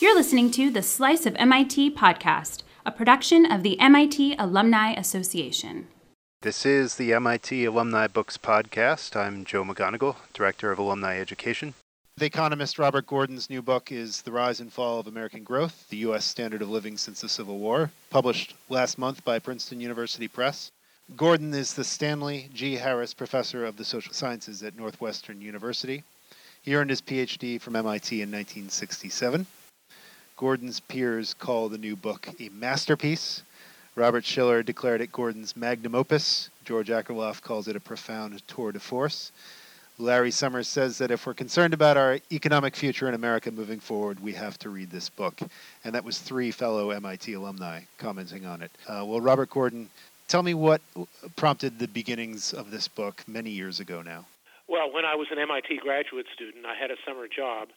You're listening to the Slice of MIT podcast, a production of the MIT Alumni Association. This is the MIT Alumni Books podcast. I'm Joe McGonagle, Director of Alumni Education. The economist Robert Gordon's new book is The Rise and Fall of American Growth The U.S. Standard of Living Since the Civil War, published last month by Princeton University Press. Gordon is the Stanley G. Harris Professor of the Social Sciences at Northwestern University. He earned his PhD from MIT in 1967. Gordon's peers call the new book a masterpiece. Robert Shiller declared it Gordon's magnum opus. George Akerlof calls it a profound tour de force. Larry Summers says that if we're concerned about our economic future in America moving forward, we have to read this book. And that was three fellow MIT alumni commenting on it. Uh, well, Robert Gordon, tell me what prompted the beginnings of this book many years ago now. Well, when I was an MIT graduate student, I had a summer job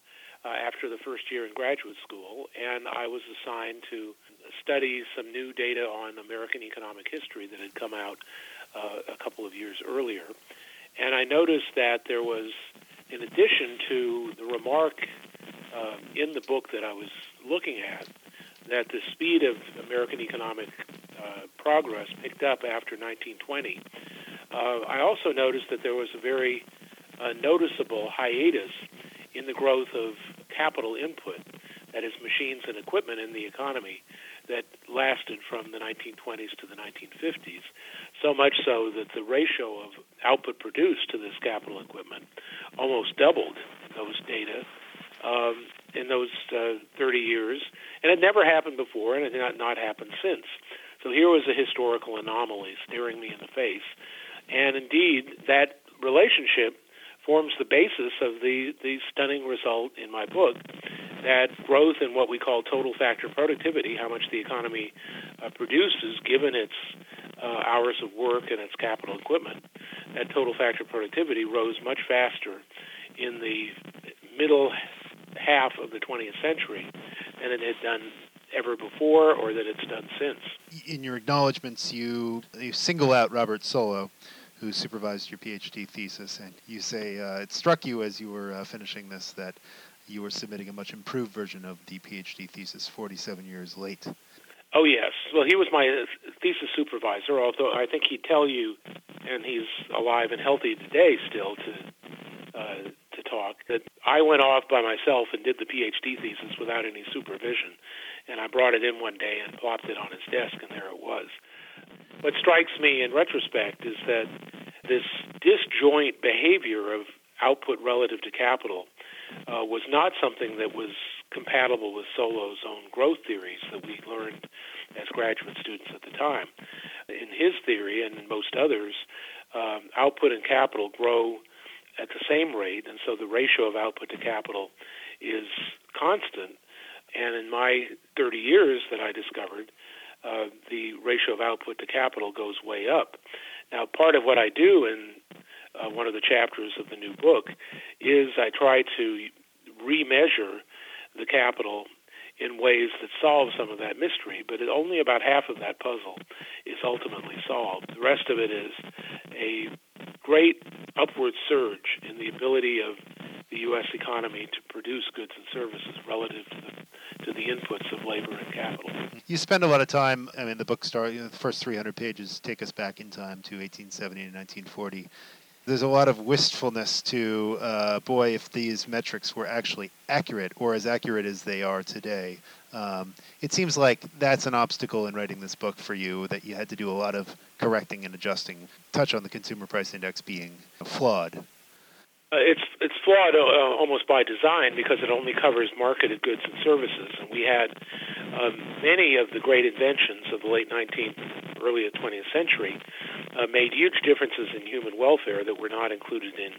uh, after the first year in graduate school, and I was assigned to study some new data on American economic history that had come out uh, a couple of years earlier. And I noticed that there was, in addition to the remark uh, in the book that I was looking at, that the speed of American economic uh, progress picked up after 1920. Uh, I also noticed that there was a very uh, noticeable hiatus in the growth of capital input, that is, machines and equipment in the economy, that lasted from the 1920s to the 1950s. So much so that the ratio of output produced to this capital equipment almost doubled those data um, in those uh, 30 years, and it never happened before, and it not, not happened since. So here was a historical anomaly staring me in the face, and indeed that relationship forms the basis of the, the stunning result in my book that growth in what we call total factor productivity, how much the economy uh, produces given its uh, hours of work and its capital equipment, that total factor productivity rose much faster in the middle half of the 20th century than it had done ever before or that it's done since. In your acknowledgments, you, you single out Robert Solow who supervised your PhD thesis, and you say uh, it struck you as you were uh, finishing this that you were submitting a much improved version of the PhD thesis 47 years late. Oh yes. Well, he was my uh, thesis supervisor. Although I think he'd tell you, and he's alive and healthy today still to uh, to talk that I went off by myself and did the PhD thesis without any supervision, and I brought it in one day and plopped it on his desk, and there it was. What strikes me in retrospect is that this disjoint behavior of output relative to capital uh, was not something that was compatible with Solow's own growth theories that we learned as graduate students at the time. In his theory and in most others, um, output and capital grow at the same rate, and so the ratio of output to capital is constant. And in my 30 years that I discovered, uh, the ratio of output to capital goes way up. Now, part of what I do in uh, one of the chapters of the new book is I try to remeasure the capital in ways that solve some of that mystery, but only about half of that puzzle is ultimately solved. The rest of it is a great upward surge in the ability of the U.S. economy to produce goods and services relative to the to the inputs of labor and capital. You spend a lot of time. I mean, the book starts, You know, the first 300 pages take us back in time to 1870 and 1940. There's a lot of wistfulness to, uh, boy, if these metrics were actually accurate or as accurate as they are today. Um, it seems like that's an obstacle in writing this book for you that you had to do a lot of correcting and adjusting. Touch on the consumer price index being flawed. Uh, it's it's flawed uh, almost by design because it only covers marketed goods and services, and we had um, many of the great inventions of the late 19th, early 20th century uh, made huge differences in human welfare that were not included in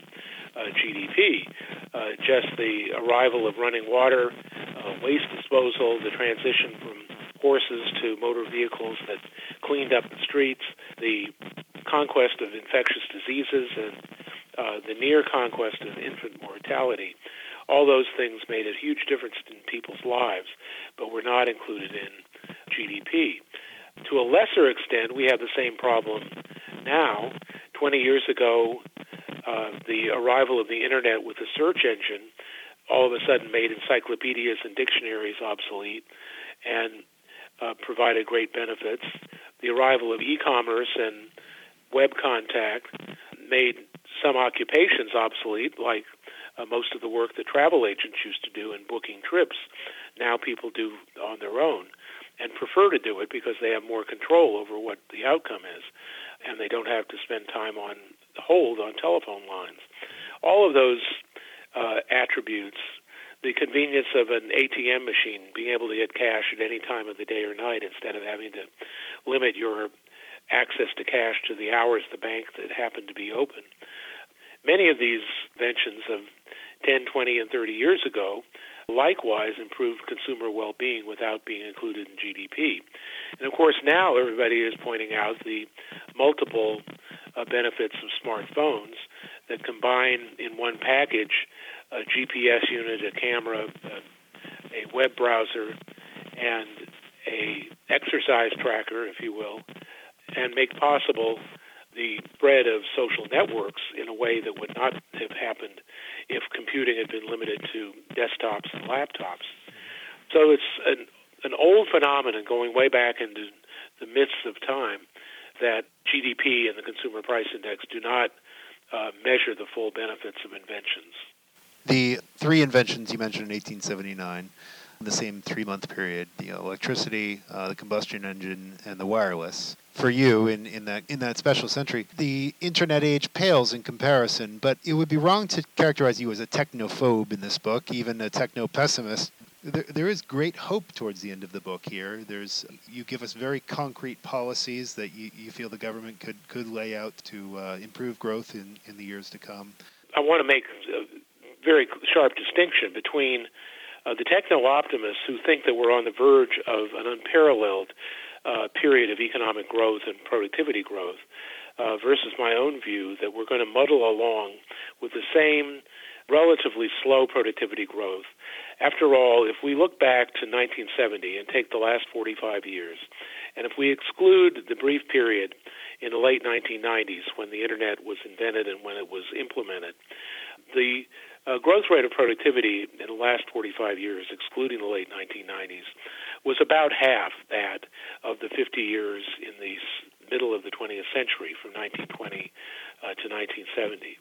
uh, GDP. Uh, just the arrival of running water, waste disposal, the transition from horses to motor vehicles that cleaned up the streets, the conquest of infectious diseases and uh, the near conquest of infant mortality, all those things made a huge difference in people's lives, but were not included in GDP. To a lesser extent, we have the same problem now. 20 years ago, uh, the arrival of the internet with the search engine all of a sudden made encyclopedias and dictionaries obsolete and uh, provided great benefits. The arrival of e-commerce and web contact made some occupations obsolete, like uh, most of the work that travel agents used to do in booking trips. Now people do on their own and prefer to do it because they have more control over what the outcome is, and they don't have to spend time on hold on telephone lines. All of those uh, attributes the convenience of an ATM machine, being able to get cash at any time of the day or night instead of having to limit your access to cash to the hours the bank that happened to be open. Many of these inventions of 10, 20, and 30 years ago likewise improved consumer well being without being included in GDP. And of course, now everybody is pointing out the multiple uh, benefits of smartphones that combine in one package a GPS unit, a camera, a, a web browser, and a exercise tracker, if you will, and make possible the spread of social networks in a way that would not have happened if computing had been limited to desktops and laptops. So it's an, an old phenomenon going way back into the midst of time that GDP and the Consumer Price Index do not uh, measure the full benefits of inventions. The three inventions you mentioned in 1879 in the same three month period the electricity, uh, the combustion engine, and the wireless. For you, in, in, that, in that special century, the internet age pales in comparison, but it would be wrong to characterize you as a technophobe in this book, even a techno pessimist. There, there is great hope towards the end of the book here. There's, you give us very concrete policies that you, you feel the government could, could lay out to uh, improve growth in, in the years to come. I want to make a very sharp distinction between uh, the techno optimists who think that we're on the verge of an unparalleled uh, period of economic growth and productivity growth uh, versus my own view that we're going to muddle along with the same relatively slow productivity growth. After all, if we look back to 1970 and take the last 45 years, and if we exclude the brief period in the late 1990s when the internet was invented and when it was implemented, the uh, growth rate of productivity in the last 45 years, excluding the late 1990s, was about half that of the 50 years in the middle of the 20th century, from 1920 uh, to 1970.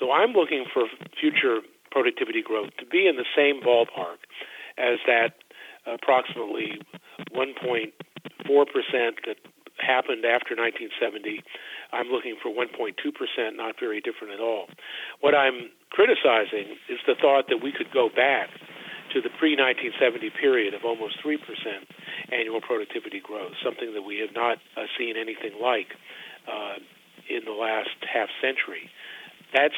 So I'm looking for future productivity growth to be in the same ballpark as that approximately 1.4% that happened after 1970. I'm looking for 1.2%, not very different at all. What I'm criticizing is the thought that we could go back to the pre 1970 period of almost 3% annual productivity growth, something that we have not uh, seen anything like uh, in the last half century. That's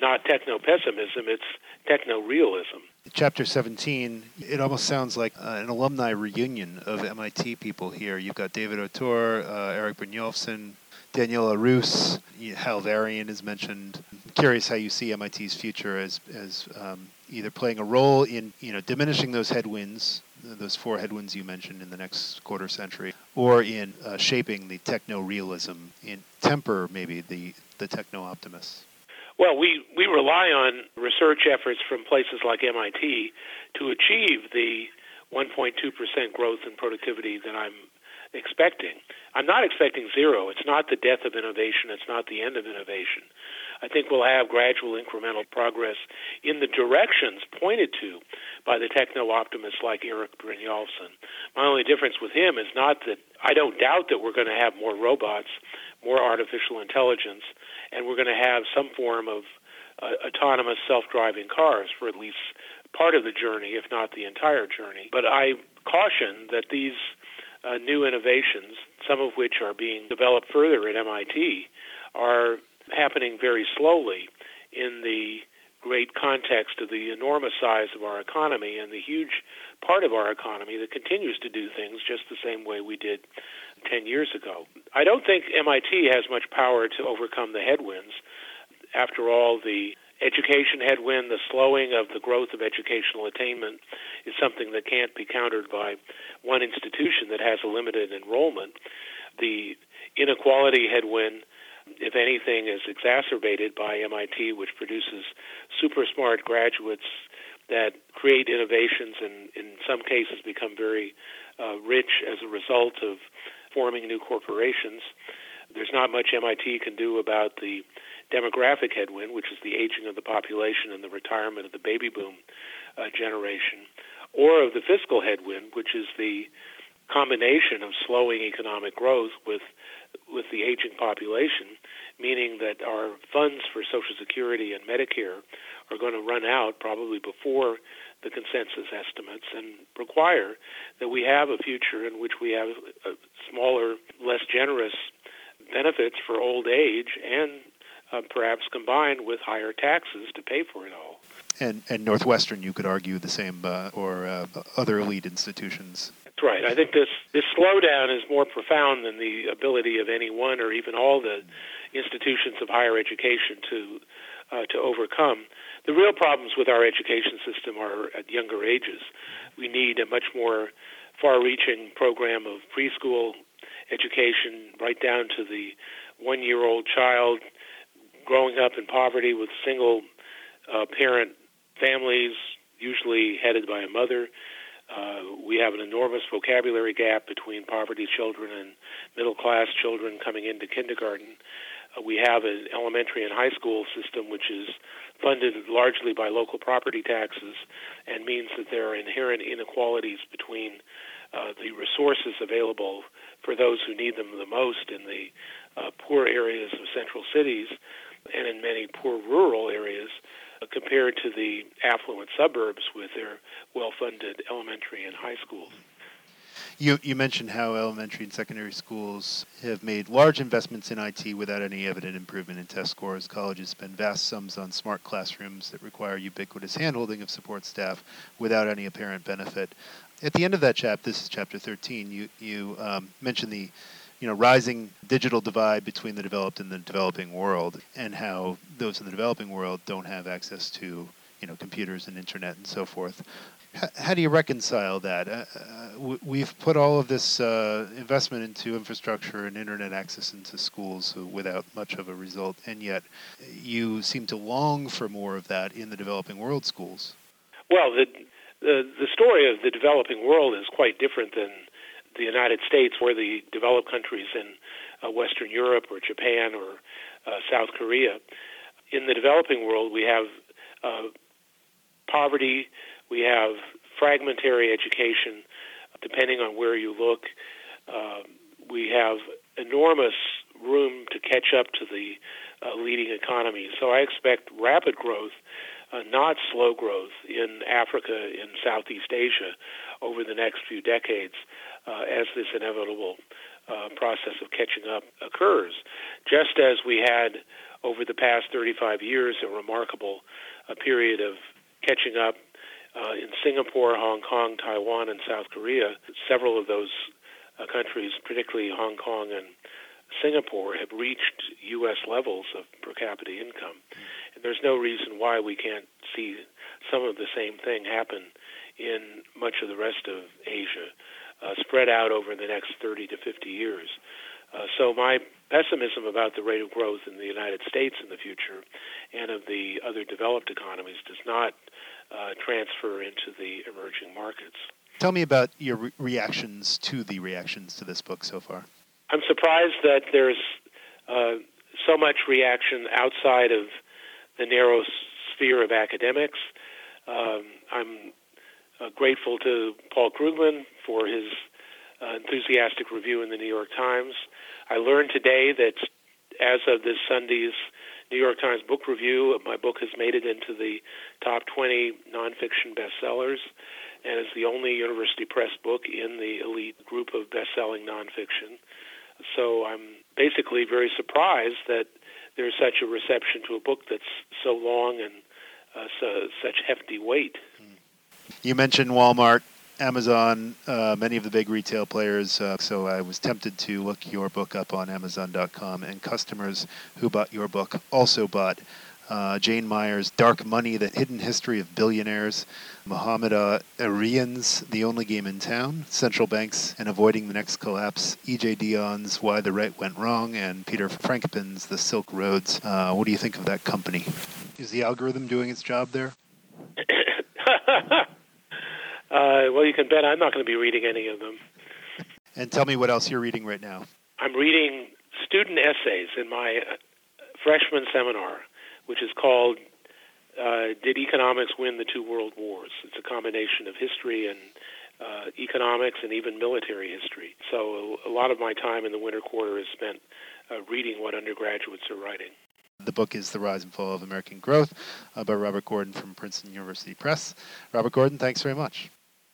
not techno pessimism, it's techno realism. Chapter 17, it almost sounds like uh, an alumni reunion of MIT people here. You've got David Autor, uh, Eric Brynjolfsson, Daniela Rus, Hal Varian is mentioned. I'm curious how you see MIT's future as, as um, either playing a role in you know diminishing those headwinds, those four headwinds you mentioned in the next quarter century, or in uh, shaping the techno realism, in temper maybe the, the techno optimists. Well, we, we rely on research efforts from places like MIT to achieve the 1.2% growth in productivity that I'm expecting. I'm not expecting zero. It's not the death of innovation. It's not the end of innovation. I think we'll have gradual incremental progress in the directions pointed to by the techno optimists like Eric Brynjolfsson. My only difference with him is not that I don't doubt that we're going to have more robots, more artificial intelligence, and we're going to have some form of uh, autonomous self-driving cars for at least part of the journey, if not the entire journey. But I caution that these uh, new innovations, some of which are being developed further at MIT, are happening very slowly in the great context of the enormous size of our economy and the huge part of our economy that continues to do things just the same way we did 10 years ago. I don't think MIT has much power to overcome the headwinds. After all, the education headwind, the slowing of the growth of educational attainment, is something that can't be countered by one institution that has a limited enrollment. The inequality headwind if anything, is exacerbated by MIT, which produces super smart graduates that create innovations and, in some cases, become very uh, rich as a result of forming new corporations. There's not much MIT can do about the demographic headwind, which is the aging of the population and the retirement of the baby boom uh, generation, or of the fiscal headwind, which is the combination of slowing economic growth with with the aging population, meaning that our funds for Social Security and Medicare are going to run out probably before the consensus estimates and require that we have a future in which we have smaller, less generous benefits for old age and uh, perhaps combined with higher taxes to pay for it all. And, and Northwestern, you could argue the same, uh, or uh, other elite institutions. That's right. I think this, this slowdown is more profound than the ability of any one or even all the institutions of higher education to uh, to overcome. The real problems with our education system are at younger ages. We need a much more far-reaching program of preschool education, right down to the one-year-old child growing up in poverty with single uh, parent families, usually headed by a mother. Uh, we have an enormous vocabulary gap between poverty children and middle class children coming into kindergarten. We have an elementary and high school system which is funded largely by local property taxes and means that there are inherent inequalities between uh, the resources available for those who need them the most in the uh, poor areas of central cities and in many poor rural areas uh, compared to the affluent suburbs with their well-funded elementary and high schools. You, you mentioned how elementary and secondary schools have made large investments in IT without any evident improvement in test scores. Colleges spend vast sums on smart classrooms that require ubiquitous handholding of support staff without any apparent benefit. At the end of that chapter, this is chapter 13, you, you um, mentioned the you know, rising digital divide between the developed and the developing world, and how those in the developing world don't have access to, you know, computers and internet and so forth. H- how do you reconcile that? Uh, uh, w- we've put all of this uh, investment into infrastructure and internet access into schools without much of a result, and yet you seem to long for more of that in the developing world schools. Well, the the, the story of the developing world is quite different than the United States or the developed countries in uh, Western Europe or Japan or uh, South Korea. In the developing world, we have uh, poverty, we have fragmentary education, depending on where you look. Uh, we have enormous room to catch up to the uh, leading economies. So I expect rapid growth, uh, not slow growth, in Africa, in Southeast Asia over the next few decades uh, as this inevitable uh, process of catching up occurs. Just as we had over the past 35 years a remarkable uh, period of catching up uh, in Singapore, Hong Kong, Taiwan, and South Korea, several of those uh, countries, particularly Hong Kong and Singapore, have reached U.S. levels of per capita income. And there's no reason why we can't see some of the same thing happen in much of the rest of Asia uh, spread out over the next 30 to 50 years. Uh, so my pessimism about the rate of growth in the United States in the future and of the other developed economies does not uh, transfer into the emerging markets. Tell me about your re- reactions to the reactions to this book so far. I'm surprised that there's uh, so much reaction outside of the narrow sphere of academics. Um, I'm uh, grateful to Paul Krugman for his uh, enthusiastic review in the New York Times. I learned today that as of this Sunday's New York Times book review, my book has made it into the top 20 nonfiction bestsellers and is the only University Press book in the elite group of best-selling nonfiction. So I'm basically very surprised that there's such a reception to a book that's so long and uh, so, such hefty weight. You mentioned Walmart, Amazon, uh, many of the big retail players. Uh, so I was tempted to look your book up on Amazon.com, and customers who bought your book also bought uh, Jane Mayer's Dark Money, The Hidden History of Billionaires, Muhammad uh, Arian's The Only Game in Town, Central Banks and Avoiding the Next Collapse, E.J. Dionne's Why the Right Went Wrong, and Peter Frankopan's The Silk Roads. Uh, what do you think of that company? Is the algorithm doing its job there? uh, well, you can bet I'm not going to be reading any of them. And tell me what else you're reading right now. I'm reading student essays in my uh, freshman seminar, which is called uh, Did Economics Win the Two World Wars? It's a combination of history and uh, economics and even military history. So a, a, lot of my time in the winter quarter is spent uh, reading what undergraduates are writing. The book is The Rise and Fall of American Growth uh, by Robert Gordon from Princeton University Press. Robert Gordon, thanks very much.